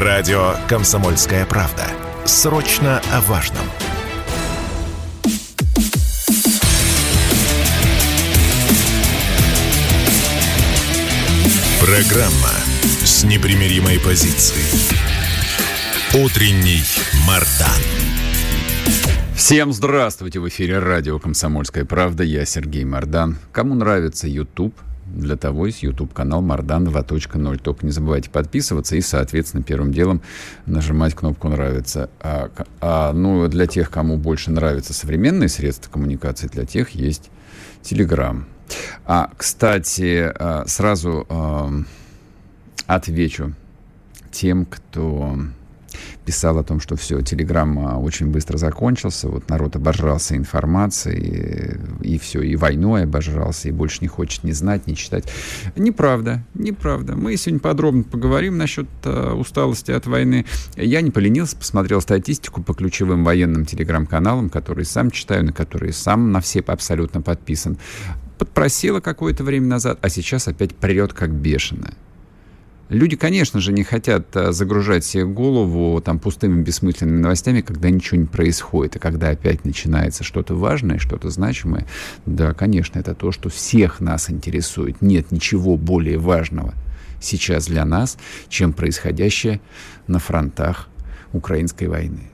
Радио «Комсомольская правда». Срочно о важном. Программа с непримиримой позицией. Утренний Мардан. Всем здравствуйте! В эфире радио «Комсомольская правда». Я Сергей Мардан. Кому нравится YouTube, для того есть YouTube-канал Мардан 2.0. Только не забывайте подписываться и, соответственно, первым делом нажимать кнопку «Нравится». А, а, ну, для тех, кому больше нравятся современные средства коммуникации, для тех есть Telegram. А, кстати, а, сразу отвечу тем, кто писал о том, что все, Телеграм а, очень быстро закончился, вот народ обожрался информацией, и, и все, и войной обожрался, и больше не хочет ни знать, ни читать. Неправда, неправда. Мы сегодня подробно поговорим насчет uh, усталости от войны. Я не поленился, посмотрел статистику по ключевым военным телеграм-каналам, которые сам читаю, на которые сам на все абсолютно подписан. Подпросила какое-то время назад, а сейчас опять прет как бешеная. Люди, конечно же, не хотят э, загружать себе голову там пустыми бессмысленными новостями, когда ничего не происходит, и когда опять начинается что-то важное, что-то значимое. Да, конечно, это то, что всех нас интересует. Нет ничего более важного сейчас для нас, чем происходящее на фронтах украинской войны.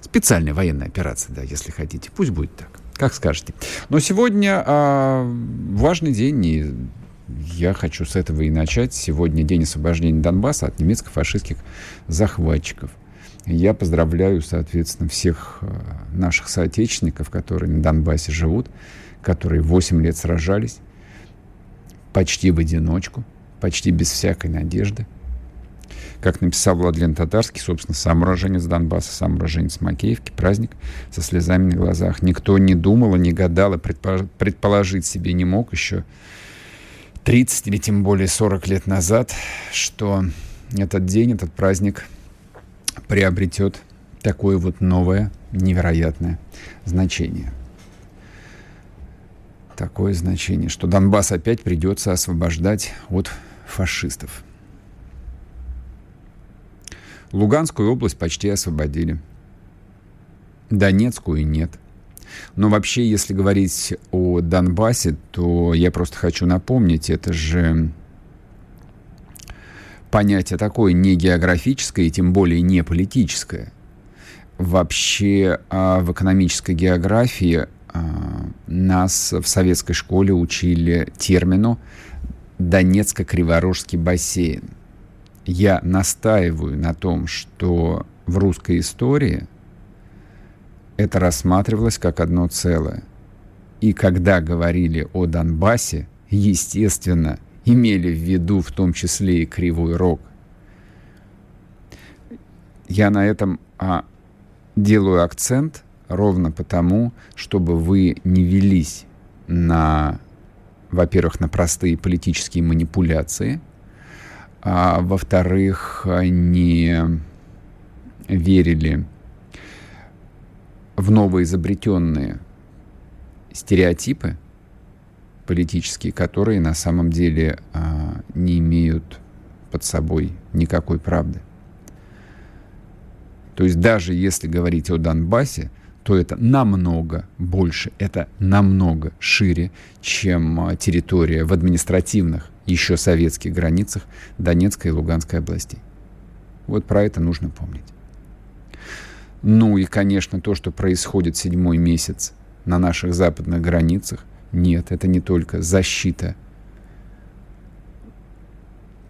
Специальная военная операция, да, если хотите. Пусть будет так. Как скажете. Но сегодня а, важный день, и я хочу с этого и начать. Сегодня день освобождения Донбасса от немецко-фашистских захватчиков. Я поздравляю, соответственно, всех э, наших соотечественников, которые на Донбассе живут, которые 8 лет сражались, почти в одиночку, почти без всякой надежды. Как написал Владлен Татарский, собственно, сам уроженец Донбасса, сам уроженец Макеевки, праздник со слезами на глазах. Никто не думал не гадал, и предположить себе не мог еще 30 или тем более 40 лет назад, что этот день, этот праздник приобретет такое вот новое, невероятное значение. Такое значение, что Донбасс опять придется освобождать от фашистов. Луганскую область почти освободили. Донецкую нет. Но вообще, если говорить о Донбассе, то я просто хочу напомнить, это же понятие такое не географическое и тем более не политическое. Вообще а, в экономической географии а, нас в советской школе учили термину Донецко-Криворожский бассейн. Я настаиваю на том, что в русской истории это рассматривалось как одно целое. И когда говорили о Донбассе, естественно, имели в виду в том числе и Кривой Рог. Я на этом а, делаю акцент ровно потому, чтобы вы не велись на, во-первых, на простые политические манипуляции, а во-вторых, не верили в новоизобретенные стереотипы политические, которые на самом деле а, не имеют под собой никакой правды. То есть даже если говорить о Донбассе, то это намного больше, это намного шире, чем а, территория в административных еще советских границах Донецкой и Луганской областей. Вот про это нужно помнить. Ну и, конечно, то, что происходит седьмой месяц на наших западных границах, нет, это не только защита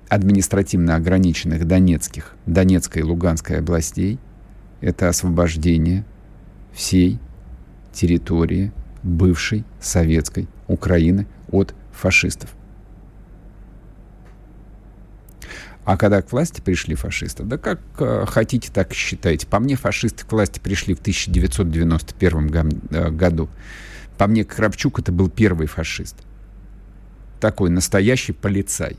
административно ограниченных Донецких, Донецкой и Луганской областей, это освобождение всей территории бывшей советской Украины от фашистов. А когда к власти пришли фашисты, да как э, хотите, так и считайте. По мне, фашисты к власти пришли в 1991 э, году. По мне, Кравчук это был первый фашист. Такой настоящий полицай.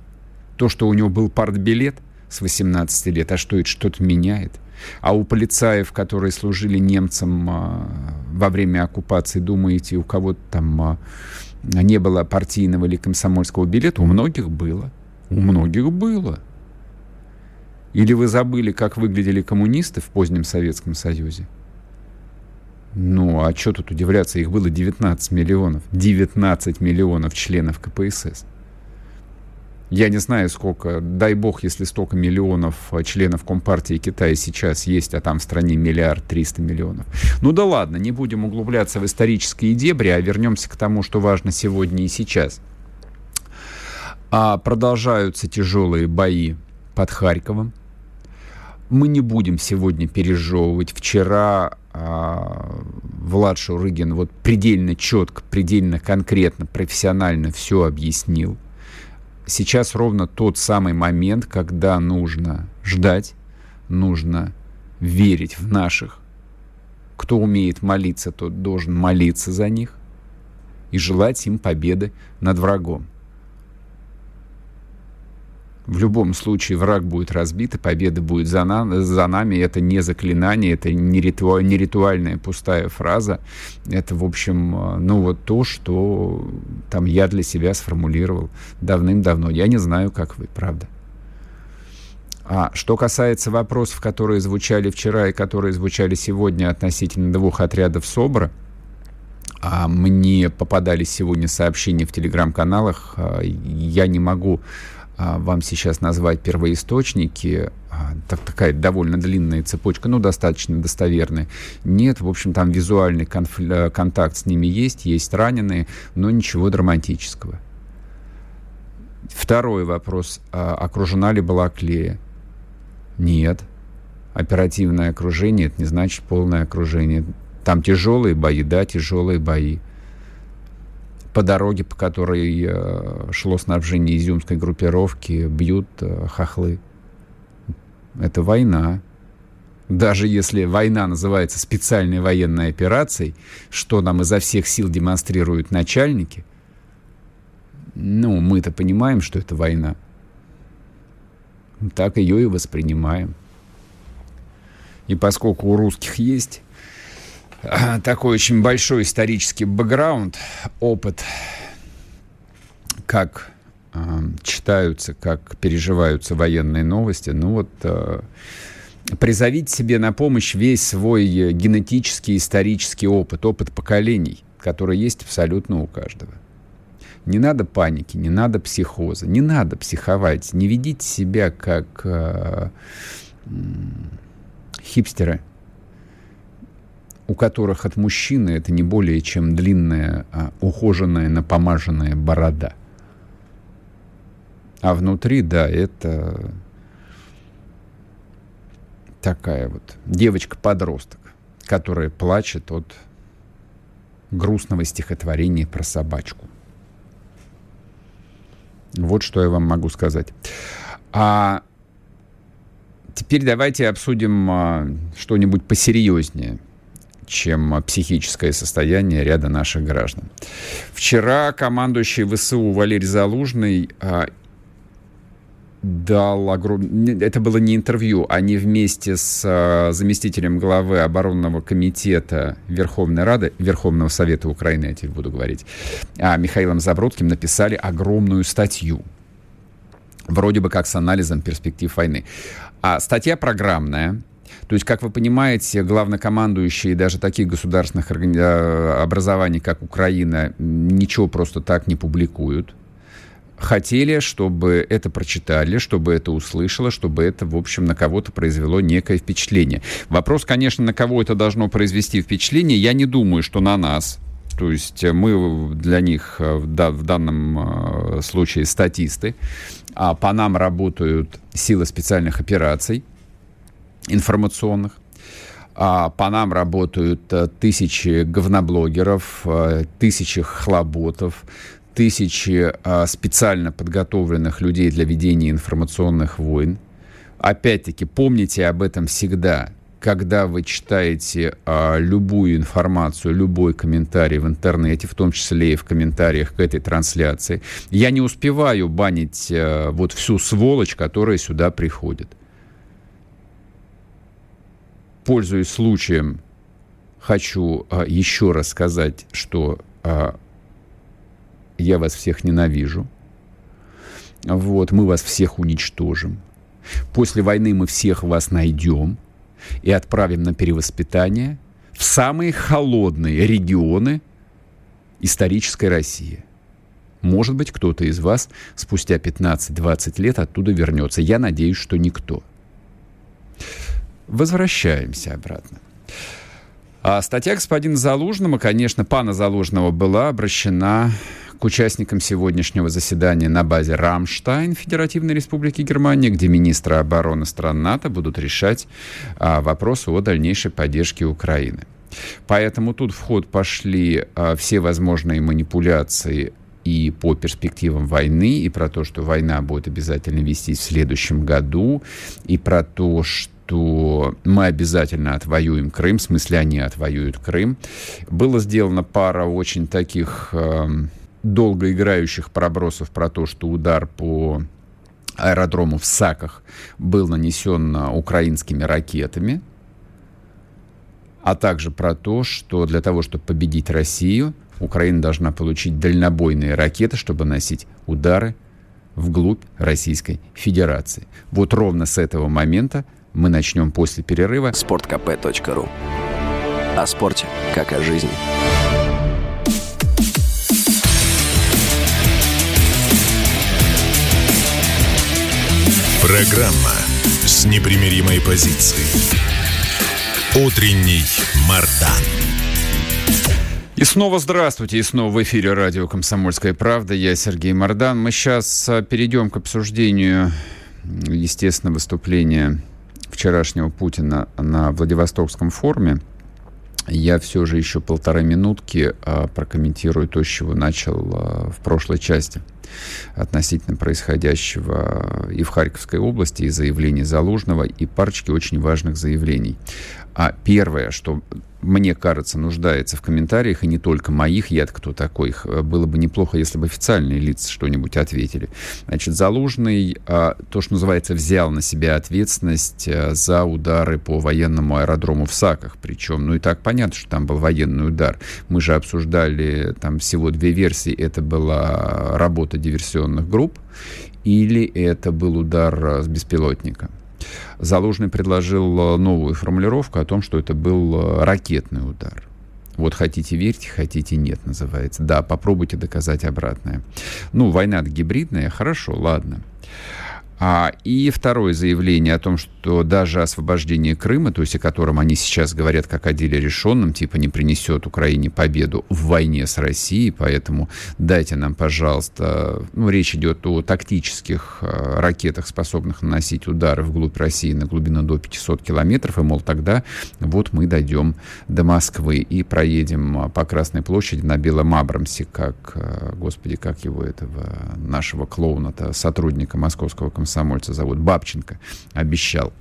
То, что у него был партбилет с 18 лет, а что это что-то меняет? А у полицаев, которые служили немцам э, во время оккупации, думаете, у кого-то там э, не было партийного или комсомольского билета? У многих было. У многих было. Или вы забыли, как выглядели коммунисты в позднем Советском Союзе? Ну, а что тут удивляться? Их было 19 миллионов. 19 миллионов членов КПСС. Я не знаю, сколько, дай бог, если столько миллионов э, членов Компартии Китая сейчас есть, а там в стране миллиард триста миллионов. Ну да ладно, не будем углубляться в исторические дебри, а вернемся к тому, что важно сегодня и сейчас. А продолжаются тяжелые бои под Харьковом. Мы не будем сегодня пережевывать. Вчера а, Влад Шурыгин вот предельно четко, предельно конкретно, профессионально все объяснил сейчас ровно тот самый момент, когда нужно ждать, нужно верить в наших. Кто умеет молиться, тот должен молиться за них и желать им победы над врагом. В любом случае враг будет разбит, и победа будет за, на, за нами. Это не заклинание, это не, риту, не ритуальная пустая фраза. Это, в общем, э, ну вот то, что там я для себя сформулировал давным-давно. Я не знаю, как вы, правда. А что касается вопросов, которые звучали вчера и которые звучали сегодня относительно двух отрядов СОБРа, а мне попадались сегодня сообщения в телеграм-каналах, а, я не могу вам сейчас назвать первоисточники, а, так, такая довольно длинная цепочка, ну, достаточно достоверная. Нет, в общем, там визуальный конфли- э, контакт с ними есть, есть раненые, но ничего драматического. Второй вопрос. А, окружена ли была Клея? Нет. Оперативное окружение, это не значит полное окружение. Там тяжелые бои, да, тяжелые бои по дороге, по которой э, шло снабжение изюмской группировки, бьют э, хохлы. Это война. Даже если война называется специальной военной операцией, что нам изо всех сил демонстрируют начальники, ну, мы-то понимаем, что это война. Так ее и воспринимаем. И поскольку у русских есть такой очень большой исторический бэкграунд, опыт, как э, читаются, как переживаются военные новости. Ну вот э, призовите себе на помощь весь свой генетический, исторический опыт, опыт поколений, который есть абсолютно у каждого. Не надо паники, не надо психоза, не надо психовать, не ведите себя как э, хипстеры – у которых от мужчины это не более чем длинная, а, ухоженная, напомаженная борода. А внутри, да, это такая вот девочка-подросток, которая плачет от грустного стихотворения про собачку. Вот что я вам могу сказать. А теперь давайте обсудим а, что-нибудь посерьезнее – чем психическое состояние ряда наших граждан. Вчера командующий ВСУ Валерий Залужный а, дал огромное... Это было не интервью, они вместе с а, заместителем главы оборонного комитета Верховной Рады, Верховного Совета Украины, я теперь буду говорить, а, Михаилом Забродским написали огромную статью вроде бы как с анализом перспектив войны. А статья программная, то есть, как вы понимаете, главнокомандующие даже таких государственных э, образований, как Украина, ничего просто так не публикуют. Хотели, чтобы это прочитали, чтобы это услышало, чтобы это, в общем, на кого-то произвело некое впечатление. Вопрос, конечно, на кого это должно произвести впечатление, я не думаю, что на нас. То есть мы для них э, в данном э, случае статисты, а по нам работают силы специальных операций, информационных. А по нам работают э, тысячи говноблогеров, э, тысячи хлоботов, тысячи э, специально подготовленных людей для ведения информационных войн. Опять-таки, помните об этом всегда. Когда вы читаете а, любую информацию, любой комментарий в интернете, в том числе и в комментариях к этой трансляции, я не успеваю банить а, вот всю сволочь, которая сюда приходит пользуясь случаем, хочу а, еще раз сказать, что а, я вас всех ненавижу. Вот, мы вас всех уничтожим. После войны мы всех вас найдем и отправим на перевоспитание в самые холодные регионы исторической России. Может быть, кто-то из вас спустя 15-20 лет оттуда вернется. Я надеюсь, что никто. Возвращаемся обратно. А статья господина Залужного, конечно, пана Залужного была обращена к участникам сегодняшнего заседания на базе Рамштайн Федеративной Республики Германия, где министры обороны стран НАТО будут решать а, вопросы о дальнейшей поддержке Украины. Поэтому тут в ход пошли а, все возможные манипуляции и по перспективам войны, и про то, что война будет обязательно вестись в следующем году, и про то, что что мы обязательно отвоюем Крым, в смысле они отвоюют Крым. Было сделано пара очень таких э, долгоиграющих пробросов про то, что удар по аэродрому в Саках был нанесен украинскими ракетами, а также про то, что для того, чтобы победить Россию, Украина должна получить дальнобойные ракеты, чтобы носить удары вглубь Российской Федерации. Вот ровно с этого момента мы начнем после перерыва. sportkp.ru О спорте, как о жизни. Программа с непримиримой позицией. Утренний Мардан. И снова здравствуйте, и снова в эфире радио «Комсомольская правда». Я Сергей Мордан. Мы сейчас а, перейдем к обсуждению, естественно, выступления вчерашнего Путина на Владивостокском форуме, я все же еще полторы минутки а, прокомментирую то, с чего начал а, в прошлой части относительно происходящего и в Харьковской области, и заявлений Залужного, и парочки очень важных заявлений. А первое, что мне кажется, нуждается в комментариях, и не только моих, я кто такой, э, было бы неплохо, если бы официальные лица что-нибудь ответили. Значит, Залужный, а, то, что называется, взял на себя ответственность э, за удары по военному аэродрому в Саках, причем, ну и так понятно, что там был военный удар. Мы же обсуждали там всего две версии, это была работа диверсионных групп, или это был удар э, с беспилотника. Залужный предложил э, новую формулировку о том, что это был э, ракетный удар. Вот хотите верьте, хотите нет, называется. Да, попробуйте доказать обратное. Ну, война гибридная, хорошо, ладно. А, и второе заявление о том, что даже освобождение Крыма, то есть о котором они сейчас говорят как о деле решенном, типа не принесет Украине победу в войне с Россией, поэтому дайте нам, пожалуйста, ну, речь идет о тактических э, ракетах, способных наносить удары вглубь России на глубину до 500 километров, и, мол, тогда вот мы дойдем до Москвы и проедем по Красной площади на Белом Абрамсе, как, э, господи, как его этого нашего клоуна-то, сотрудника московского комсомола, комсомольца зовут, Бабченко, обещал.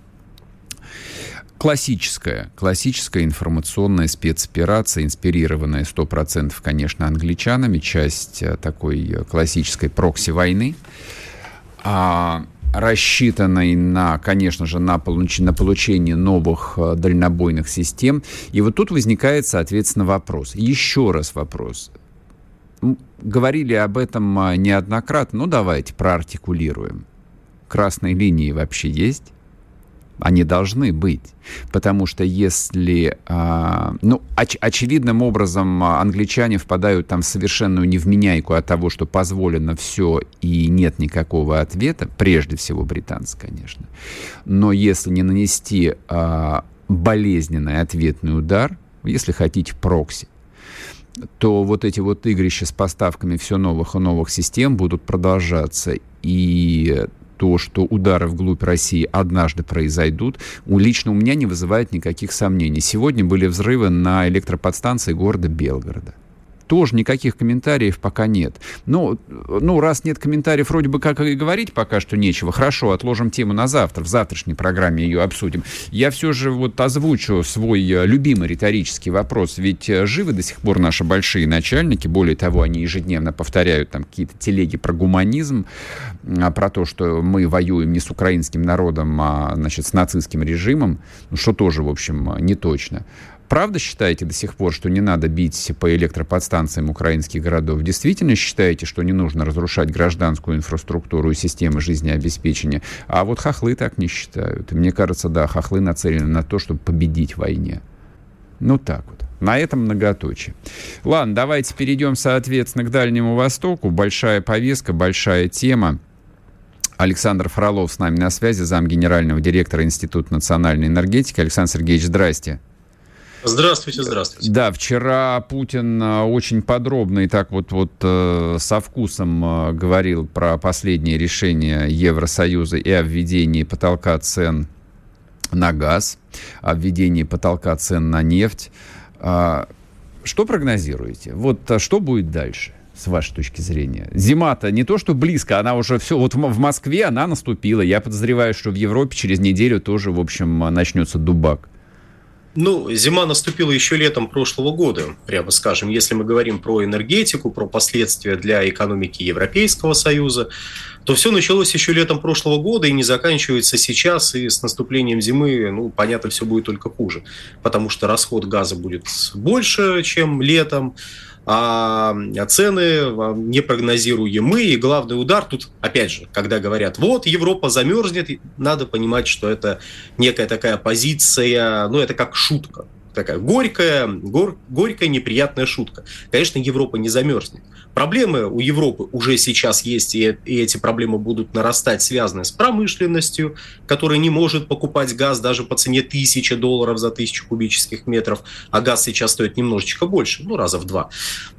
Классическая, классическая информационная спецоперация, инспирированная 100%, конечно, англичанами, часть э, такой э, классической прокси-войны, а, рассчитанной на, конечно же, на, получ на получение новых э, дальнобойных систем. И вот тут возникает, соответственно, вопрос. Еще раз вопрос. Говорили об этом неоднократно, ну давайте проартикулируем красные линии вообще есть? Они должны быть. Потому что если, а, ну, оч- очевидным образом а, англичане впадают там в совершенную невменяйку от того, что позволено все и нет никакого ответа, прежде всего британцы, конечно. Но если не нанести а, болезненный ответный удар, если хотите, прокси, то вот эти вот игрища с поставками все новых и новых систем будут продолжаться. И то, что удары вглубь России однажды произойдут, у, лично у меня не вызывает никаких сомнений. Сегодня были взрывы на электроподстанции города Белгорода тоже никаких комментариев пока нет. Ну, ну, раз нет комментариев, вроде бы как и говорить пока что нечего. Хорошо, отложим тему на завтра, в завтрашней программе ее обсудим. Я все же вот озвучу свой э, любимый риторический вопрос. Ведь э, живы до сих пор наши большие начальники, более того, они ежедневно повторяют там какие-то телеги про гуманизм, а, про то, что мы воюем не с украинским народом, а, значит, с нацистским режимом, что тоже, в общем, не точно правда считаете до сих пор, что не надо бить по электроподстанциям украинских городов? Действительно считаете, что не нужно разрушать гражданскую инфраструктуру и системы жизнеобеспечения? А вот хохлы так не считают. Мне кажется, да, хохлы нацелены на то, чтобы победить в войне. Ну так вот. На этом многоточие. Ладно, давайте перейдем, соответственно, к Дальнему Востоку. Большая повестка, большая тема. Александр Фролов с нами на связи, зам генерального директора Института национальной энергетики. Александр Сергеевич, здрасте. Здравствуйте, здравствуйте. Да, вчера Путин э, очень подробно и так вот, вот э, со вкусом э, говорил про последнее решение Евросоюза и о введении потолка цен на газ, о введении потолка цен на нефть. А, что прогнозируете? Вот что будет дальше? с вашей точки зрения? Зима-то не то, что близко, она уже все... Вот в Москве она наступила. Я подозреваю, что в Европе через неделю тоже, в общем, начнется дубак. Ну, зима наступила еще летом прошлого года, прямо скажем, если мы говорим про энергетику, про последствия для экономики Европейского Союза, то все началось еще летом прошлого года и не заканчивается сейчас, и с наступлением зимы, ну, понятно, все будет только хуже, потому что расход газа будет больше, чем летом, а цены непрогнозируемые. И главный удар тут, опять же, когда говорят, вот Европа замерзнет, надо понимать, что это некая такая позиция, ну это как шутка такая горькая, гор, горькая неприятная шутка. Конечно, Европа не замерзнет. Проблемы у Европы уже сейчас есть, и, и эти проблемы будут нарастать, связанные с промышленностью, которая не может покупать газ даже по цене тысячи долларов за тысячу кубических метров, а газ сейчас стоит немножечко больше, ну, раза в два.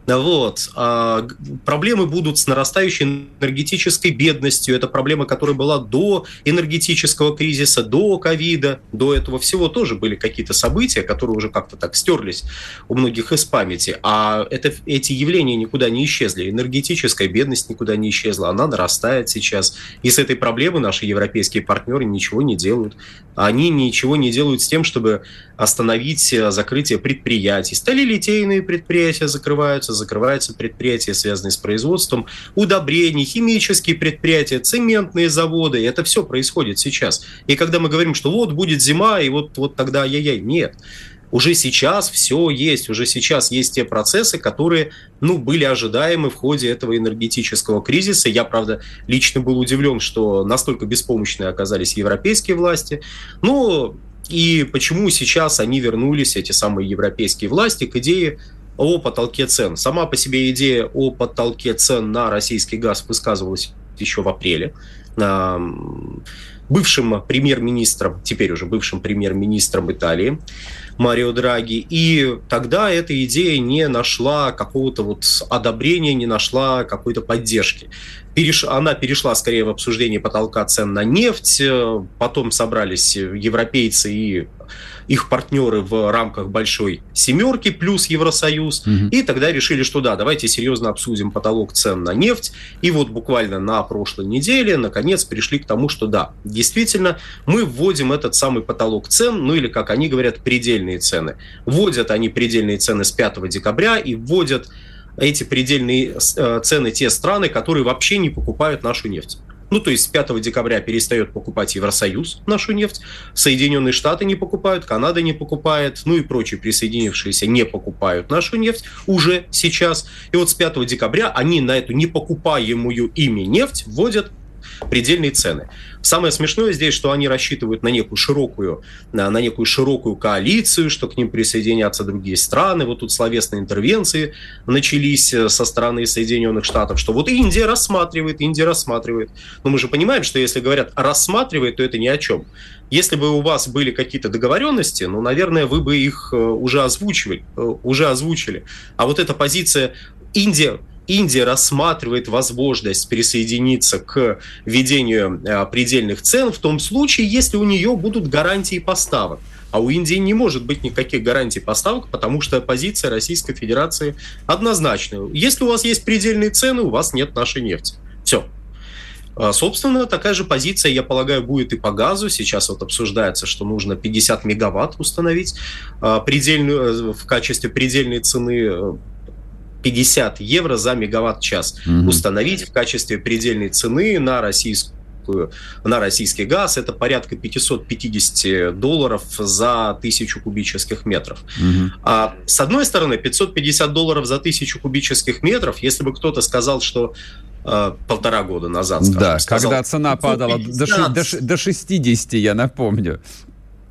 Вот. А, проблемы будут с нарастающей энергетической бедностью. Это проблема, которая была до энергетического кризиса, до ковида, до этого всего тоже были какие-то события, которые уже как-то так стерлись у многих из памяти. А это, эти явления никуда не исчезли. Энергетическая бедность никуда не исчезла. Она нарастает сейчас. И с этой проблемой наши европейские партнеры ничего не делают. Они ничего не делают с тем, чтобы остановить э, закрытие предприятий. Сталилитейные предприятия закрываются, закрываются предприятия, связанные с производством удобрений, химические предприятия, цементные заводы. Это все происходит сейчас. И когда мы говорим, что вот будет зима, и вот, вот тогда ай-яй-яй, нет уже сейчас все есть, уже сейчас есть те процессы, которые, ну, были ожидаемы в ходе этого энергетического кризиса. Я, правда, лично был удивлен, что настолько беспомощные оказались европейские власти. Но и почему сейчас они вернулись, эти самые европейские власти, к идее о потолке цен. Сама по себе идея о потолке цен на российский газ высказывалась еще в апреле бывшим премьер-министром, теперь уже бывшим премьер-министром Италии Марио Драги. И тогда эта идея не нашла какого-то вот одобрения, не нашла какой-то поддержки. Переш... Она перешла скорее в обсуждение потолка цен на нефть, потом собрались европейцы и их партнеры в рамках большой семерки плюс Евросоюз, угу. и тогда решили, что да, давайте серьезно обсудим потолок цен на нефть, и вот буквально на прошлой неделе наконец пришли к тому, что да, действительно, мы вводим этот самый потолок цен, ну или, как они говорят, предельные цены. Вводят они предельные цены с 5 декабря и вводят эти предельные э, цены те страны, которые вообще не покупают нашу нефть. Ну, то есть с 5 декабря перестает покупать Евросоюз нашу нефть, Соединенные Штаты не покупают, Канада не покупает, ну и прочие присоединившиеся не покупают нашу нефть уже сейчас. И вот с 5 декабря они на эту непокупаемую ими нефть вводят предельные цены. Самое смешное здесь, что они рассчитывают на некую широкую, на, на некую широкую коалицию, что к ним присоединятся другие страны. Вот тут словесные интервенции начались э, со стороны Соединенных Штатов, что вот Индия рассматривает, Индия рассматривает. Но мы же понимаем, что если говорят рассматривает, то это ни о чем. Если бы у вас были какие-то договоренности, ну, наверное, вы бы их э, уже озвучивали, э, уже озвучили. А вот эта позиция Индия Индия рассматривает возможность присоединиться к введению э, предельных цен в том случае, если у нее будут гарантии поставок. А у Индии не может быть никаких гарантий поставок, потому что позиция Российской Федерации однозначная. Если у вас есть предельные цены, у вас нет нашей нефти. Все. А, собственно, такая же позиция, я полагаю, будет и по газу. Сейчас вот обсуждается, что нужно 50 мегаватт установить а, предельную, э, в качестве предельной цены э, 50 евро за мегаватт-час угу. установить в качестве предельной цены на российскую на российский газ. Это порядка 550 долларов за тысячу кубических метров. Угу. А, с одной стороны, 550 долларов за тысячу кубических метров, если бы кто-то сказал, что э, полтора года назад, скажем, Да, сказал, когда цена падала до, до, до 60, я напомню.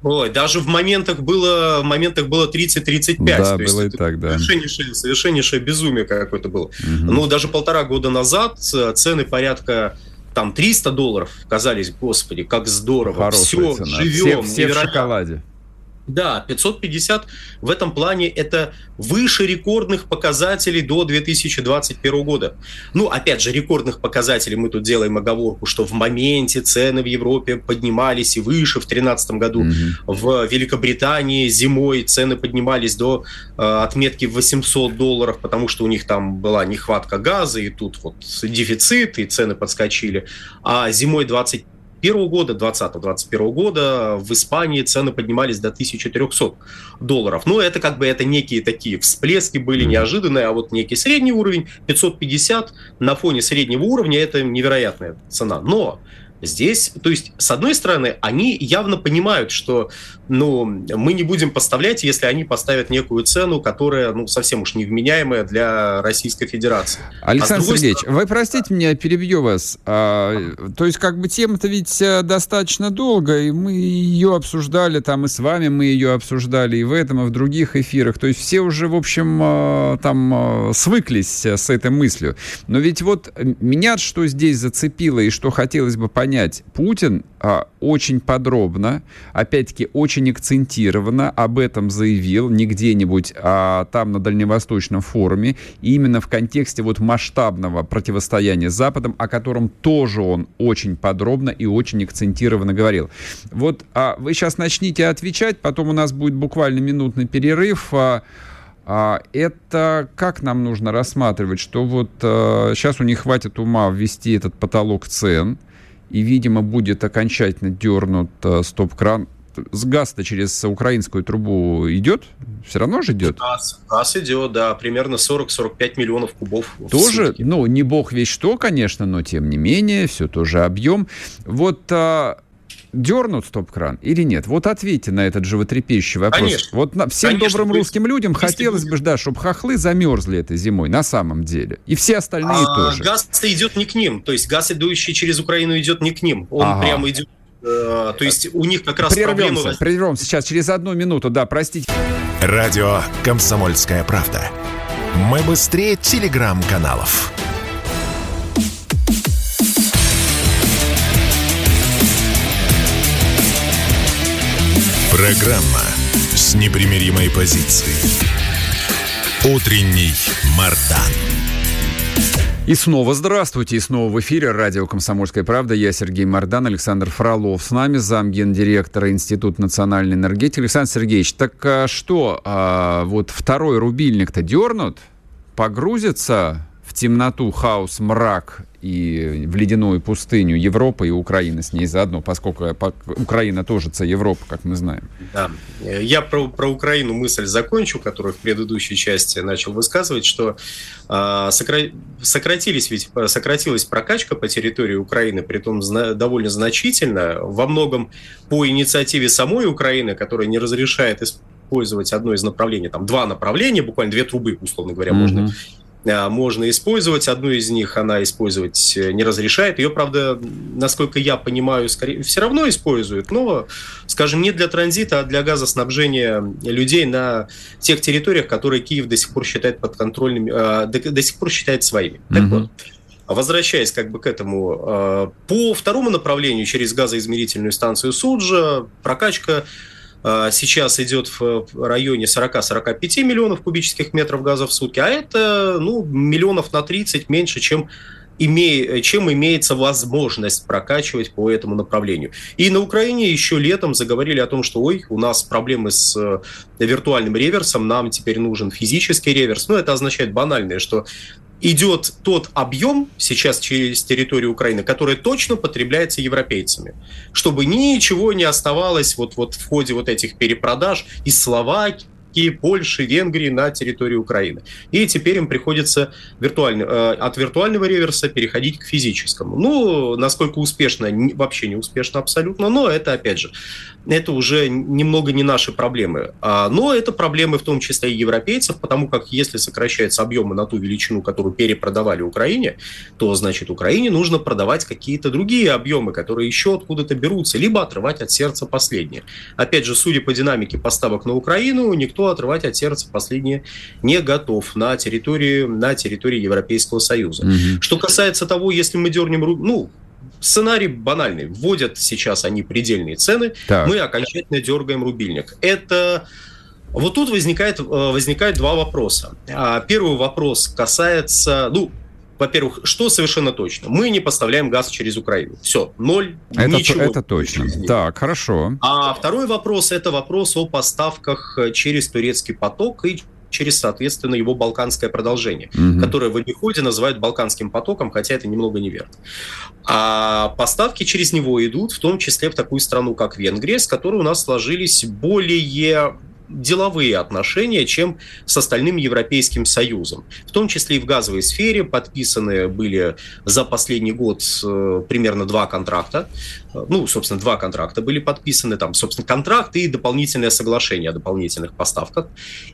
Ой, даже в моментах было, в моментах было 30-35. Да, было есть, и так, да. Совершеннейшее, совершеннейшее безумие какое-то было. Угу. Ну, даже полтора года назад цены порядка там 300 долларов казались, господи, как здорово. Хорошая все, цена. живем. Все, все в шоколаде. Да, 550 в этом плане это выше рекордных показателей до 2021 года. Ну, опять же, рекордных показателей мы тут делаем оговорку, что в моменте цены в Европе поднимались и выше в 2013 году. Mm-hmm. В Великобритании зимой цены поднимались до э, отметки 800 долларов, потому что у них там была нехватка газа, и тут вот дефицит, и цены подскочили. А зимой 20 2021 года, 2020-2021 года в Испании цены поднимались до 1300 долларов. Но это как бы это некие такие всплески были неожиданные, а вот некий средний уровень 550 на фоне среднего уровня это невероятная цена. Но Здесь, то есть, с одной стороны, они явно понимают, что ну, мы не будем поставлять, если они поставят некую цену, которая ну, совсем уж невменяемая для Российской Федерации. Александр а Сергеевич, стороны... вы простите меня, перебью вас. А, то есть, как бы тема-то ведь э, достаточно долго, и мы ее обсуждали, там и с вами мы ее обсуждали, и в этом, и в других эфирах. То есть, все уже, в общем, э, там э, свыклись с этой мыслью. Но ведь вот меня что здесь зацепило, и что хотелось бы понять, понять, Путин а, очень подробно, опять-таки очень акцентированно об этом заявил не где-нибудь, а там на Дальневосточном форуме, именно в контексте вот масштабного противостояния с Западом, о котором тоже он очень подробно и очень акцентированно говорил. Вот а вы сейчас начните отвечать, потом у нас будет буквально минутный перерыв. А, а это как нам нужно рассматривать, что вот а, сейчас у них хватит ума ввести этот потолок цен, и, видимо, будет окончательно дернут э, стоп-кран. С газ-то через украинскую трубу идет? Все равно же идет? Газ, газ идет, да, примерно 40-45 миллионов кубов. Тоже, ну, не бог весь что, конечно, но тем не менее, все тоже объем. Вот а, дернут стоп-кран или нет? Вот ответьте на этот животрепещущий вопрос. Конечно. Вот на, всем Конечно, добрым русским людям хотелось бы, да, чтобы хохлы замерзли этой зимой на самом деле. И все остальные а, тоже. Газ-то идет не к ним. То есть газ, идущий через Украину, идет не к ним. Он ага. прямо идет э, то есть у них как раз прервемся, проблемы... Прервемся сейчас, через одну минуту, да, простите. Радио «Комсомольская правда». Мы быстрее телеграм-каналов. Программа с непримиримой позицией. Утренний Мардан. И снова здравствуйте, и снова в эфире радио «Комсомольская правда». Я Сергей Мордан, Александр Фролов. С нами замгендиректора Института национальной энергетики. Александр Сергеевич, так а что, а, вот второй рубильник-то дернут? Погрузится в темноту, хаос, мрак и в ледяную пустыню Европы и Украины с ней заодно, поскольку Украина тоже це Европа, как мы знаем. Да. Я про, про Украину мысль закончу, которую в предыдущей части начал высказывать, что э, сокра... сократились ведь, сократилась прокачка по территории Украины, при том зна... довольно значительно, во многом по инициативе самой Украины, которая не разрешает использовать одно из направлений, там два направления, буквально две трубы, условно говоря, mm-hmm. можно Э, можно использовать. Одну из них она использовать э, не разрешает. Ее, правда, насколько я понимаю, скорее, все равно используют, но, скажем, не для транзита, а для газоснабжения людей на тех территориях, которые Киев до сих пор считает подконтрольными, э, до, до сих пор считает своими. Mm-hmm. Так вот, возвращаясь как бы к этому, по второму направлению через газоизмерительную станцию Суджа прокачка а, сейчас идет в районе 40-45 миллионов кубических метров газа в сутки, а это ну, миллионов на 30 меньше, чем чем имеется возможность прокачивать по этому направлению. И на Украине еще летом заговорили о том, что ой, у нас проблемы с э, виртуальным реверсом, нам теперь нужен физический реверс. Ну, это означает банальное, что идет тот объем сейчас через территорию Украины, который точно потребляется европейцами, чтобы ничего не оставалось вот, вот в ходе вот этих перепродаж из Словакии, Польши, Венгрии на территории Украины. И теперь им приходится виртуально, э, от виртуального реверса переходить к физическому. Ну, насколько успешно, вообще не успешно абсолютно, но это, опять же, это уже немного не наши проблемы. А, но это проблемы в том числе и европейцев, потому как если сокращаются объемы на ту величину, которую перепродавали Украине, то, значит, Украине нужно продавать какие-то другие объемы, которые еще откуда-то берутся, либо отрывать от сердца последние. Опять же, судя по динамике поставок на Украину, никто отрывать от сердца последние не готов на территории, на территории Европейского Союза. Угу. Что касается того, если мы дернем, ну, сценарий банальный. Вводят сейчас они предельные цены, так. мы окончательно дергаем рубильник. Это вот тут возникает, э, возникает два вопроса. А, первый вопрос касается, ну, во-первых, что совершенно точно? Мы не поставляем газ через Украину. Все, ноль, это, ничего. Это точно. Так, хорошо. А второй вопрос – это вопрос о поставках через турецкий поток и через, соответственно, его балканское продолжение, угу. которое в обиходе называют балканским потоком, хотя это немного неверно. А поставки через него идут в том числе в такую страну, как Венгрия, с которой у нас сложились более деловые отношения, чем с остальным Европейским Союзом. В том числе и в газовой сфере подписаны были за последний год э, примерно два контракта. Ну, собственно, два контракта были подписаны. Там, собственно, контракты и дополнительное соглашение о дополнительных поставках.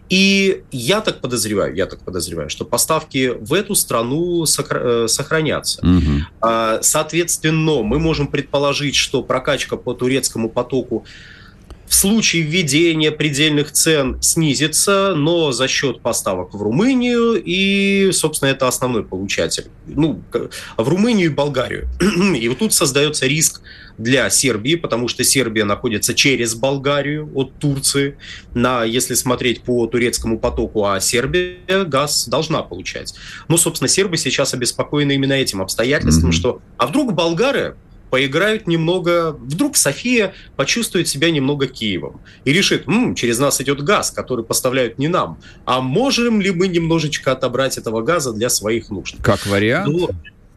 И я так подозреваю, я так подозреваю, что поставки в эту страну э, сохранятся. Угу. Соответственно, мы можем предположить, что прокачка по турецкому потоку в случае введения предельных цен снизится, но за счет поставок в Румынию, и, собственно, это основной получатель. Ну, в Румынию и Болгарию. И вот тут создается риск для Сербии, потому что Сербия находится через Болгарию от Турции, на, если смотреть по турецкому потоку, а Сербия газ должна получать. Ну, собственно, сербы сейчас обеспокоены именно этим обстоятельством, mm-hmm. что а вдруг болгары поиграют немного, вдруг София почувствует себя немного Киевом и решит, М, через нас идет газ, который поставляют не нам, а можем ли мы немножечко отобрать этого газа для своих нужд? Как вариант? Ну,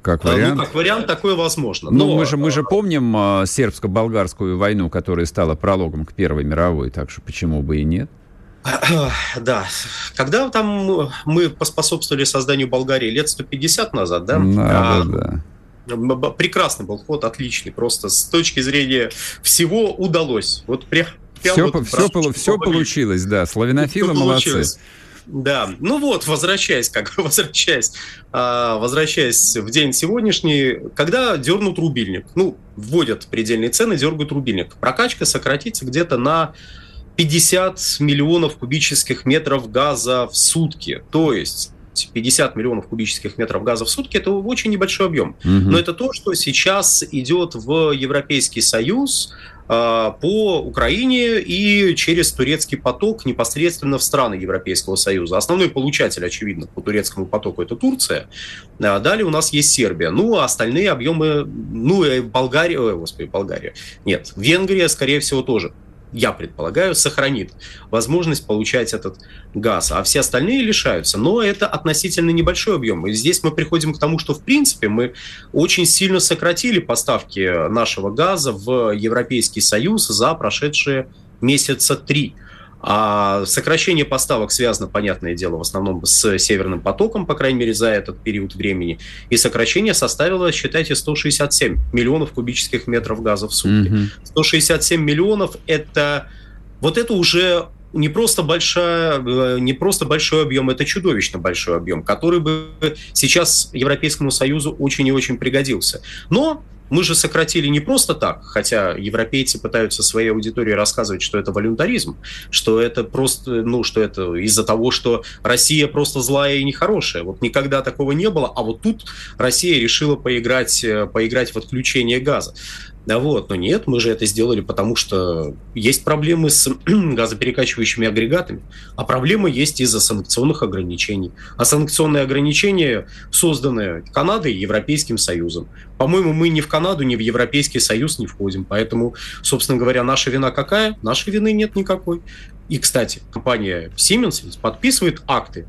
как вариант? Ну, как вариант такое возможно. Ну, мы же, мы же помним э, сербско-болгарскую войну, которая стала прологом к Первой мировой, так что почему бы и нет? Да. Когда там мы поспособствовали созданию Болгарии лет 150 назад, да? Да, а, да, да. Прекрасный был ход, отличный. Просто с точки зрения всего удалось. Вот прям, все, вот все, все, все получилось, да. Славянофилы молодцы. Да, ну вот, возвращаясь, как возвращаясь, а, возвращаясь в день сегодняшний, когда дернут рубильник, ну, вводят предельные цены, дергают рубильник, прокачка сократится где-то на 50 миллионов кубических метров газа в сутки. То есть 50 миллионов кубических метров газа в сутки, это очень небольшой объем. Угу. Но это то, что сейчас идет в Европейский Союз э, по Украине и через турецкий поток непосредственно в страны Европейского Союза. Основной получатель, очевидно, по турецкому потоку это Турция. А далее у нас есть Сербия. Ну, а остальные объемы, ну, и Болгария, ой, господи, Болгария. Нет, Венгрия, скорее всего, тоже я предполагаю, сохранит возможность получать этот газ, а все остальные лишаются. Но это относительно небольшой объем. И здесь мы приходим к тому, что в принципе мы очень сильно сократили поставки нашего газа в Европейский Союз за прошедшие месяца три. А сокращение поставок связано, понятное дело, в основном с Северным потоком, по крайней мере, за этот период времени. И сокращение составило, считайте, 167 миллионов кубических метров газа в сутки. Mm-hmm. 167 миллионов – это... Вот это уже не просто, большая, э, не просто большой объем, это чудовищно большой объем, который бы сейчас Европейскому Союзу очень и очень пригодился. Но мы же сократили не просто так, хотя европейцы пытаются своей аудитории рассказывать, что это волюнтаризм, что это просто, ну, что это из-за того, что Россия просто злая и нехорошая. Вот никогда такого не было, а вот тут Россия решила поиграть, э, поиграть в отключение газа. Да вот, но нет, мы же это сделали, потому что есть проблемы с газоперекачивающими агрегатами, а проблемы есть из-за санкционных ограничений. А санкционные ограничения созданы Канадой и Европейским Союзом. По-моему, мы ни в Канаду, ни в Европейский Союз не входим, поэтому, собственно говоря, наша вина какая? Нашей вины нет никакой. И, кстати, компания Siemens подписывает акты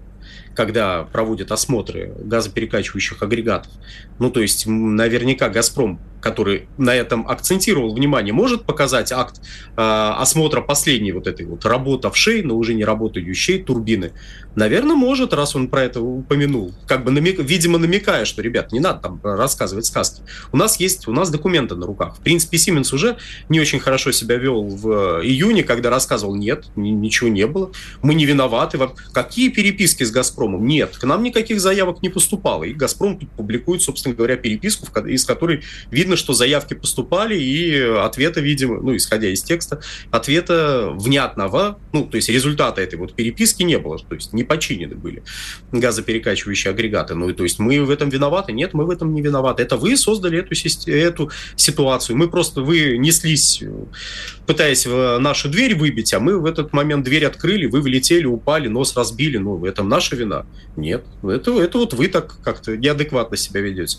когда проводят осмотры газоперекачивающих агрегатов. Ну, то есть, наверняка «Газпром» который на этом акцентировал внимание, может показать акт э, осмотра последней вот этой вот работавшей, но уже не работающей турбины? Наверное, может, раз он про это упомянул. Как бы, намек, видимо, намекая, что, ребят, не надо там рассказывать сказки. У нас есть, у нас документы на руках. В принципе, Сименс уже не очень хорошо себя вел в июне, когда рассказывал, нет, ничего не было, мы не виноваты. Какие переписки с «Газпромом»? Нет, к нам никаких заявок не поступало. И «Газпром» тут публикует, собственно говоря, переписку, из которой видно, видно, что заявки поступали, и ответа, видимо, ну, исходя из текста, ответа внятного, ну, то есть результата этой вот переписки не было, то есть не починены были газоперекачивающие агрегаты. Ну, и то есть мы в этом виноваты? Нет, мы в этом не виноваты. Это вы создали эту, эту ситуацию. Мы просто, вы неслись, пытаясь в нашу дверь выбить, а мы в этот момент дверь открыли, вы влетели, упали, нос разбили. Ну, это наша вина? Нет. Это, это вот вы так как-то неадекватно себя ведете.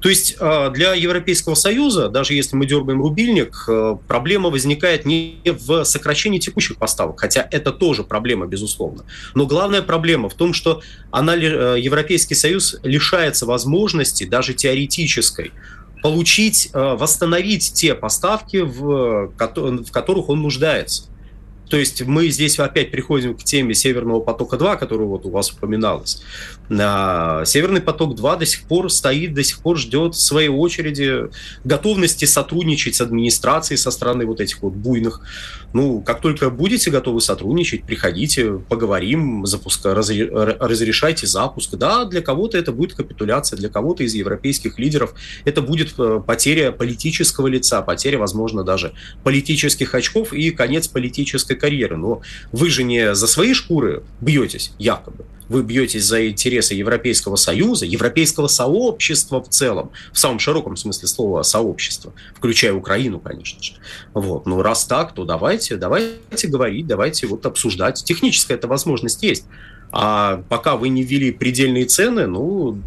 То есть а, для европейского Европейского Союза, даже если мы дергаем рубильник, э, проблема возникает не в сокращении текущих поставок, хотя это тоже проблема, безусловно. Но главная проблема в том, что она, э, Европейский Союз лишается возможности, даже теоретической, получить, э, восстановить те поставки, в, в которых он нуждается. То есть мы здесь опять приходим к теме Северного потока-2, который вот у вас упоминалось. Северный поток-2 до сих пор стоит, до сих пор ждет своей очереди готовности сотрудничать с администрацией со стороны вот этих вот буйных. Ну, как только будете готовы сотрудничать, приходите, поговорим, запуска, разрешайте запуск. Да, для кого-то это будет капитуляция, для кого-то из европейских лидеров это будет э, потеря политического лица, потеря, возможно, даже политических очков и конец политической карьеры. Но вы же не за свои шкуры бьетесь, якобы. Вы бьетесь за интересы Европейского Союза, Европейского сообщества в целом, в самом широком смысле слова сообщества, включая Украину, конечно же. Вот. Ну, раз так, то давайте, давайте говорить, давайте вот обсуждать. Техническая эта возможность есть. А пока вы не ввели предельные цены, ну,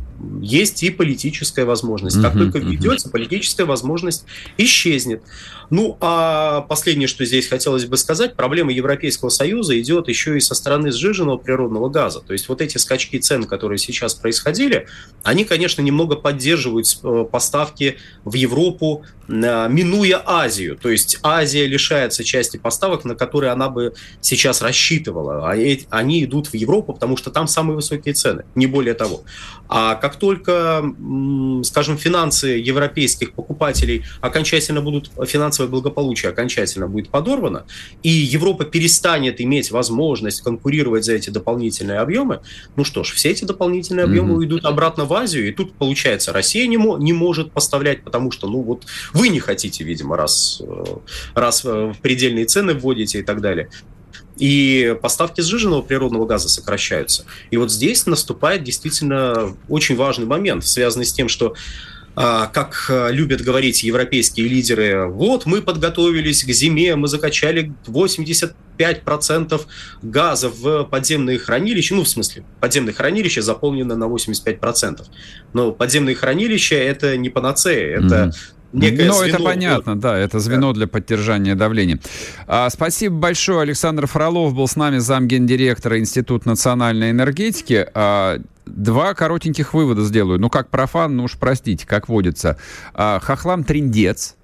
есть и политическая возможность. Как только введется, политическая возможность исчезнет. Ну, а последнее, что здесь хотелось бы сказать, проблема Европейского Союза идет еще и со стороны сжиженного природного газа. То есть вот эти скачки цен, которые сейчас происходили, они, конечно, немного поддерживают э, поставки в Европу, э, минуя Азию. То есть Азия лишается части поставок, на которые она бы сейчас рассчитывала. А они идут в Европу, потому что там самые высокие цены, не более того. А как только, скажем, финансы европейских покупателей окончательно будут, финансовое благополучие окончательно будет подорвано, и Европа перестанет иметь возможность конкурировать за эти дополнительные объемы, ну что ж, все эти дополнительные объемы mm-hmm. уйдут обратно в Азию, и тут, получается, Россия не, мо- не может поставлять, потому что, ну вот, вы не хотите, видимо, раз, э, раз в предельные цены вводите и так далее и поставки сжиженного природного газа сокращаются. И вот здесь наступает действительно очень важный момент, связанный с тем, что а, как а, любят говорить европейские лидеры, вот мы подготовились к зиме, мы закачали 85% газа в подземные хранилища, ну, в смысле, подземные хранилища заполнены на 85%. Но подземные хранилища – это не панацея, это mm-hmm некое Ну, это понятно, да, это звено да. для поддержания давления. А, спасибо большое. Александр Фролов был с нами, замгендиректора Института национальной энергетики. А, два коротеньких вывода сделаю. Ну, как профан, ну уж простите, как водится. А, хохлам трендец.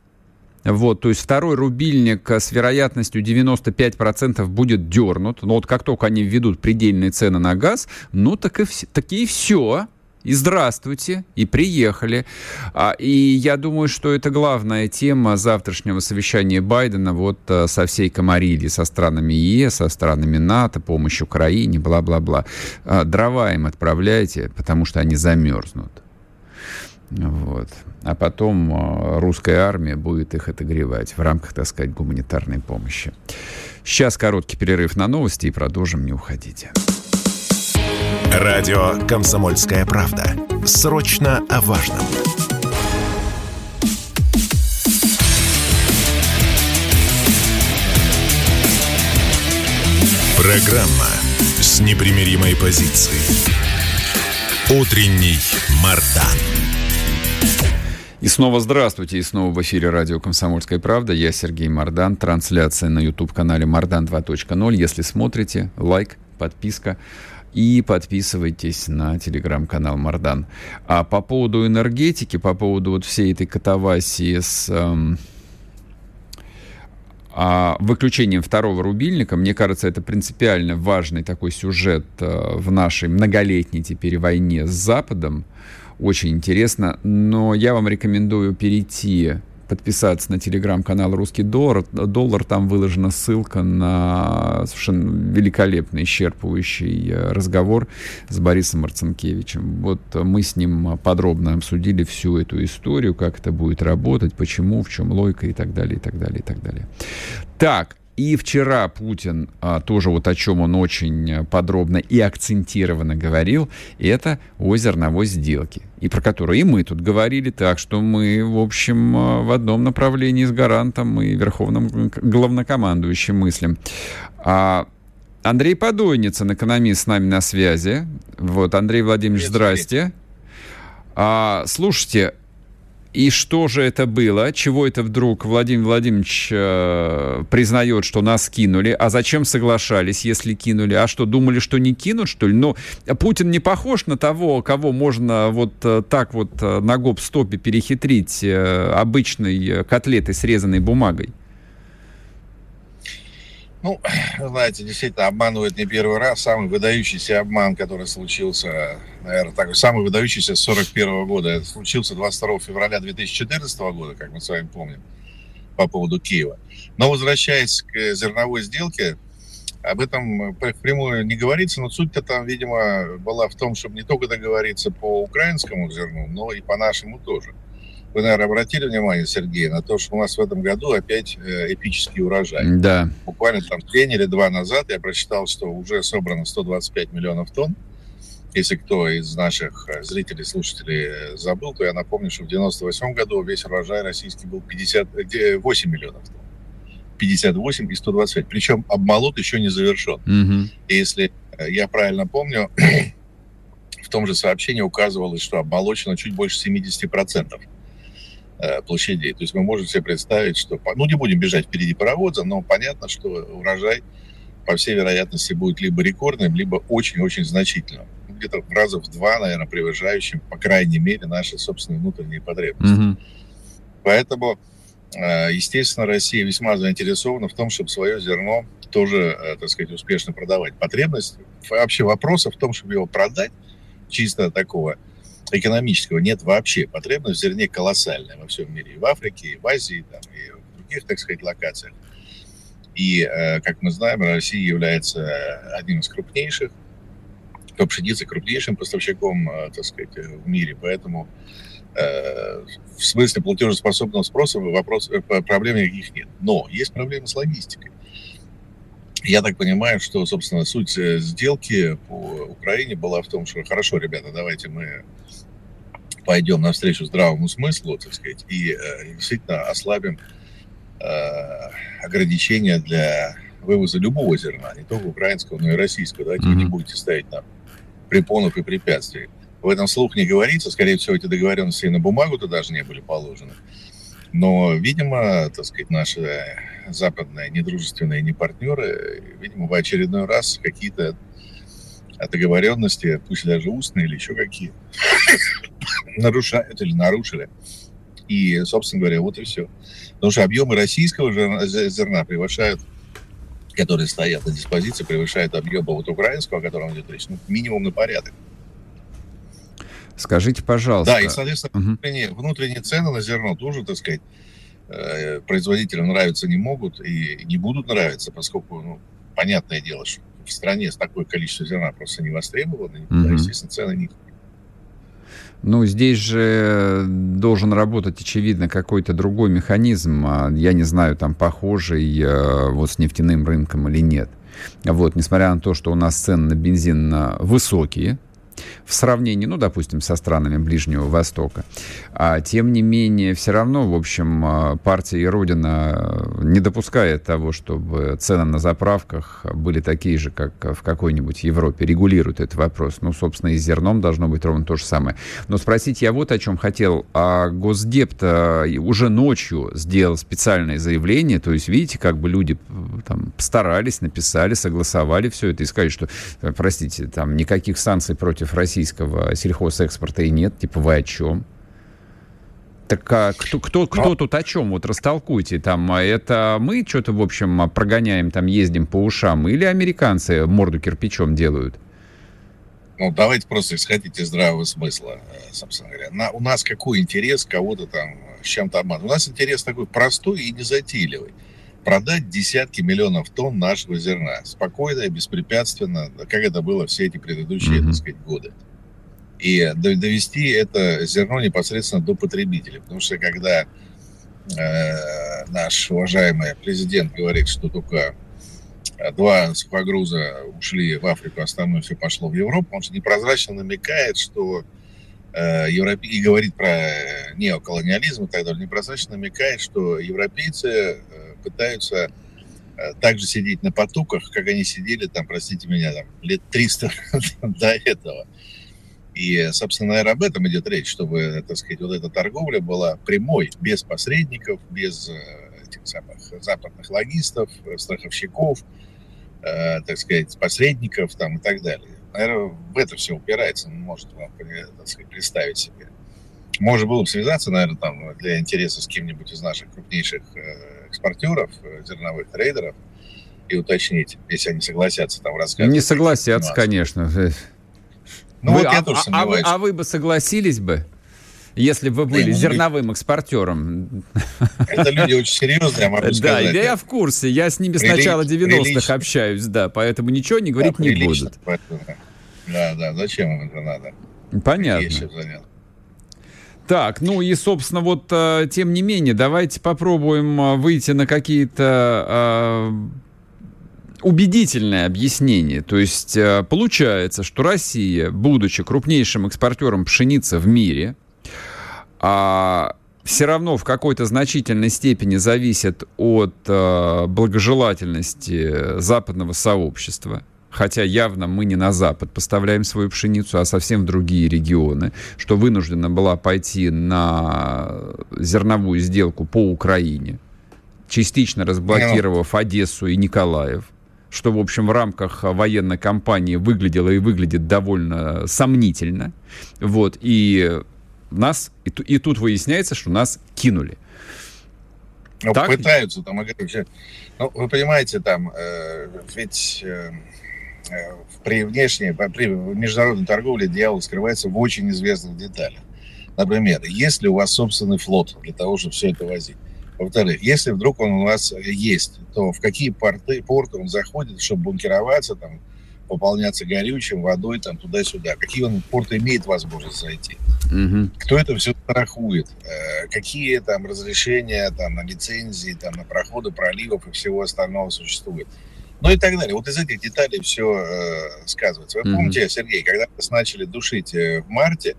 Вот, то есть второй рубильник с вероятностью 95% будет дернут. Но вот как только они введут предельные цены на газ, ну так и, так и все и здравствуйте, и приехали. А, и я думаю, что это главная тема завтрашнего совещания Байдена вот а, со всей Комарильи, со странами ЕС, со странами НАТО, помощь Украине, бла-бла-бла. А, дрова им отправляйте, потому что они замерзнут. Вот. А потом а, русская армия будет их отогревать в рамках, так сказать, гуманитарной помощи. Сейчас короткий перерыв на новости и продолжим, не уходите. Радио «Комсомольская правда». Срочно о важном. Программа с непримиримой позицией. Утренний Мардан. И снова здравствуйте, и снова в эфире радио «Комсомольская правда». Я Сергей Мардан. Трансляция на YouTube-канале «Мардан 2.0». Если смотрите, лайк, подписка. И подписывайтесь на телеграм-канал Мардан. А по поводу энергетики, по поводу вот всей этой катавасии с... Эм, а выключением второго рубильника, мне кажется, это принципиально важный такой сюжет э, в нашей многолетней теперь войне с Западом. Очень интересно. Но я вам рекомендую перейти подписаться на телеграм-канал «Русский доллар». доллар». Там выложена ссылка на совершенно великолепный, исчерпывающий э, разговор с Борисом Марцинкевичем. Вот мы с ним подробно обсудили всю эту историю, как это будет работать, почему, в чем логика и так далее, и так далее, и так далее. Так, и вчера Путин а, тоже вот о чем он очень подробно и акцентированно говорил, это о зерновой сделке, и про которую и мы тут говорили, так что мы, в общем, а, в одном направлении с гарантом и верховным главнокомандующим мыслим. А, Андрей Подойницын, экономист, с нами на связи. Вот, Андрей Владимирович, здрасте. А, слушайте, и что же это было? Чего это вдруг Владимир Владимирович э, признает, что нас кинули? А зачем соглашались, если кинули? А что, думали, что не кинут, что ли? Ну, Путин не похож на того, кого можно вот э, так вот э, на гоп-стопе перехитрить э, обычной котлетой, срезанной бумагой. Ну, знаете, действительно, обманывают не первый раз. Самый выдающийся обман, который случился, наверное, такой самый выдающийся с 41 года, это случился 22 февраля 2014 года, как мы с вами помним, по поводу Киева. Но возвращаясь к зерновой сделке, об этом прямую не говорится, но суть-то там, видимо, была в том, чтобы не только договориться по украинскому зерну, но и по нашему тоже. Вы, наверное, обратили внимание, Сергей, на то, что у нас в этом году опять э, эпический урожай. Да. Буквально там день или два назад я прочитал, что уже собрано 125 миллионов тонн. Если кто из наших э, зрителей, слушателей э, забыл, то я напомню, что в 98 году весь урожай российский был 58 миллионов тонн. 58 и 125. Причем обмолот еще не завершен. Угу. И если я правильно помню, в том же сообщении указывалось, что обмолочено чуть больше 70%. Э, площадей. То есть мы можем себе представить, что, ну, не будем бежать впереди паровоза, но понятно, что урожай, по всей вероятности, будет либо рекордным, либо очень-очень значительным. Ну, где-то раза в два, наверное, превышающим, по крайней мере, наши собственные внутренние потребности. Mm-hmm. Поэтому, э, естественно, Россия весьма заинтересована в том, чтобы свое зерно тоже, э, так сказать, успешно продавать. Потребность, вообще вопроса в том, чтобы его продать, чисто такого экономического нет вообще. Потребность в зерне колоссальная во всем мире. И в Африке, и в Азии, там, и в других, так сказать, локациях. И, э, как мы знаем, Россия является одним из крупнейших, по пшенице крупнейшим поставщиком, э, так сказать, в мире. Поэтому э, в смысле платежеспособного спроса вопрос, проблем никаких нет. Но есть проблемы с логистикой. Я так понимаю, что, собственно, суть сделки по Украине была в том, что хорошо, ребята, давайте мы пойдем навстречу здравому смыслу, так сказать, и э, действительно ослабим э, ограничения для вывоза любого зерна, не только украинского, но и российского. Давайте mm-hmm. вы не будете ставить нам препонов и препятствий. В этом слух не говорится. Скорее всего, эти договоренности и на бумагу-то даже не были положены. Но, видимо, так сказать, наши западные недружественные не партнеры, видимо, в очередной раз какие-то договоренности, пусть даже устные или еще какие, нарушают или нарушили. И, собственно говоря, вот и все. Потому что объемы российского зерна превышают, которые стоят на диспозиции, превышают объемы вот украинского, о котором идет речь, ну, минимум на порядок. Скажите, пожалуйста. Да, и, соответственно, угу. внутренние, внутренние цены на зерно тоже, так сказать, э, производителям нравиться не могут и не будут нравиться, поскольку, ну, понятное дело, что в стране такое количество зерна просто не востребовано, угу. естественно, цены не ну, здесь же должен работать, очевидно, какой-то другой механизм. А, я не знаю, там, похожий э, вот с нефтяным рынком или нет. Вот, несмотря на то, что у нас цены на бензин высокие, в сравнении, ну, допустим, со странами Ближнего Востока. А, тем не менее, все равно, в общем, а, партия и Родина не допускает того, чтобы цены на заправках были такие же, как в какой-нибудь Европе, регулирует этот вопрос. Ну, собственно, и с зерном должно быть ровно то же самое. Но спросить я вот о чем хотел. А Госдеп уже ночью сделал специальное заявление, то есть, видите, как бы люди там постарались, написали, согласовали все это и сказали, что, простите, там никаких санкций против российского сельхозэкспорта и нет. Типа, вы о чем? Так а кто, кто, кто тут о чем? Вот растолкуйте. Там, а это мы что-то, в общем, прогоняем, там ездим по ушам, или американцы морду кирпичом делают? Ну, давайте просто исходить из здравого смысла, э, собственно говоря. На, у нас какой интерес кого-то там с чем-то обманывать? У нас интерес такой простой и незатейливый. Продать десятки миллионов тонн нашего зерна спокойно и беспрепятственно, как это было все эти предыдущие, mm-hmm. так сказать, годы и довести это зерно непосредственно до потребителя. Потому что когда э, наш уважаемый президент говорит, что только два сухогруза ушли в Африку, остальное все пошло в Европу, он же непрозрачно намекает, что э, Европе... и говорит про неоколониализм и так далее, непрозрачно намекает, что европейцы э, пытаются э, также сидеть на потоках, как они сидели там, простите меня, там, лет 300 до этого. И, собственно, наверное, об этом идет речь, чтобы, так сказать, вот эта торговля была прямой, без посредников, без э, этих самых западных логистов, страховщиков, э, так сказать, посредников там и так далее. Наверное, в это все упирается, может вам, так сказать, представить себе. Можно было бы связаться, наверное, там для интереса с кем-нибудь из наших крупнейших э, экспортеров, э, зерновых трейдеров, и уточнить, если они согласятся там рассказывать. Не согласятся, конечно. Ну, вы, вот а, тоже а, вы, а вы бы согласились бы? если бы вы были да, зерновым экспортером. Это люди очень серьезные, я могу сказать. Да, я в курсе. Я с ними с начала 90-х общаюсь, да, поэтому ничего не говорить да, не будут. Да, да, зачем им это надо? Понятно. Так, ну и, собственно, вот, э, тем не менее, давайте попробуем э, выйти на какие-то э, убедительное объяснение. То есть получается, что Россия, будучи крупнейшим экспортером пшеницы в мире, а все равно в какой-то значительной степени зависит от благожелательности западного сообщества. Хотя явно мы не на Запад поставляем свою пшеницу, а совсем в другие регионы, что вынуждена была пойти на зерновую сделку по Украине, частично разблокировав Одессу и Николаев что, в общем, в рамках военной кампании выглядело и выглядит довольно сомнительно. Вот, и нас, и, и тут выясняется, что нас кинули. Ну, так? пытаются там, ну, вы понимаете, там, э, ведь э, э при внешней, при международной торговле дьявол скрывается в очень известных деталях. Например, если у вас собственный флот для того, чтобы все это возить, во-вторых, если вдруг он у нас есть, то в какие порты, порты он заходит, чтобы бункероваться, там, пополняться горючим, водой, там, туда-сюда. Какие он порты имеет возможность зайти? Угу. Кто это все страхует? Э, какие там разрешения там, на лицензии, там, на проходы проливов и всего остального существует? Ну и так далее. Вот из этих деталей все э, сказывается. Вы mm помните, Сергей, когда нас начали душить э, в марте,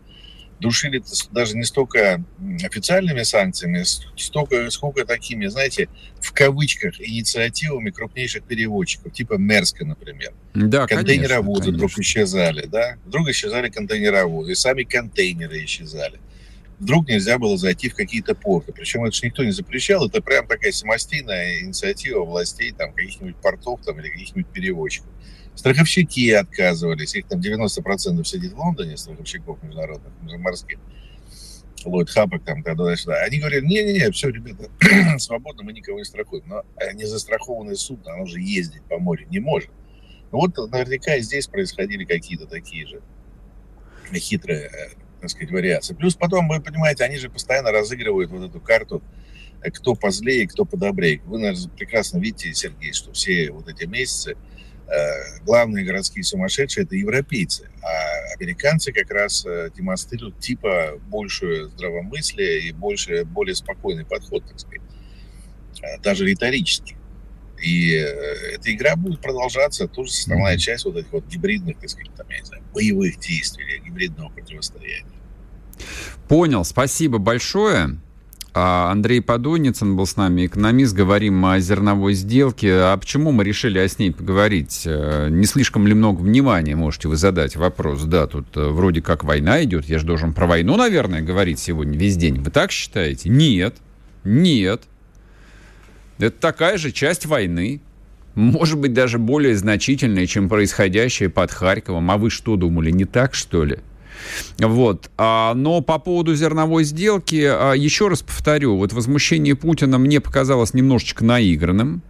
душили даже не столько официальными санкциями, столько, сколько такими, знаете, в кавычках, инициативами крупнейших переводчиков, типа Мерска, например. Да, Контейнеровозы конечно, вдруг исчезали, да? Вдруг исчезали контейнеровозы, и сами контейнеры исчезали. Вдруг нельзя было зайти в какие-то порты. Причем это же никто не запрещал, это прям такая самостийная инициатива властей, там, каких-нибудь портов там, или каких-нибудь переводчиков. Страховщики отказывались, их там 90% сидит в Лондоне, страховщиков международных, морских. Ллойд Хаппок там туда-сюда. Они говорили, не-не-не, все, ребята, свободно, мы никого не страхуем. Но незастрахованное судно, оно же ездить по морю не может. Вот наверняка и здесь происходили какие-то такие же хитрые, э, так сказать, вариации. Плюс потом, вы понимаете, они же постоянно разыгрывают вот эту карту, э, кто позлее, кто подобрее. Вы, наверное, прекрасно видите, Сергей, что все вот эти месяцы – Э, главные городские сумасшедшие – это европейцы, а американцы как раз э, демонстрируют типа большее здравомыслие и больше, более спокойный подход, так сказать, даже риторически. И эта игра будет продолжаться, тоже основная часть вот этих вот гибридных, так сказать, там, я не знаю, боевых действий, гибридного противостояния. Понял, спасибо большое. А, Андрей Подойницын был с нами, экономист. Говорим о зерновой сделке. А почему мы решили о с ней поговорить? Э, не слишком ли много внимания, можете вы задать вопрос? Да, тут э, вроде как война идет. Я же должен про войну, наверное, говорить сегодня весь день. Вы так считаете? Нет. Нет. Это такая же часть войны. Может быть, даже более значительная, чем происходящее под Харьковом. А вы что думали, не так, что ли? Вот. А, но по поводу зерновой сделки, а, еще раз повторю, вот возмущение Путина мне показалось немножечко наигранным.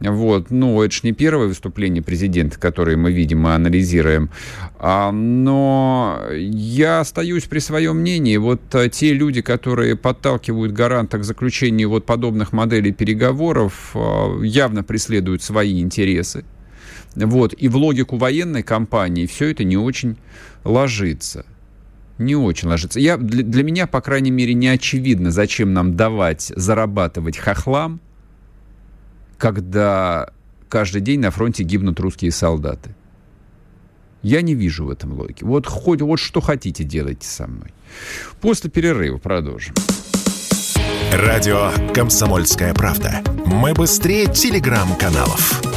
Вот, ну, это же не первое выступление президента, которое мы видим и анализируем. А, но я остаюсь при своем мнении. Вот а, те люди, которые подталкивают гаранта к заключению вот подобных моделей переговоров, а, явно преследуют свои интересы. Вот, и в логику военной кампании все это не очень ложится не очень ложится. Я, для, для меня, по крайней мере, не очевидно, зачем нам давать зарабатывать хохлам, когда каждый день на фронте гибнут русские солдаты. Я не вижу в этом логики. Вот хоть вот что хотите, делайте со мной. После перерыва продолжим. Радио «Комсомольская правда». Мы быстрее телеграм-каналов.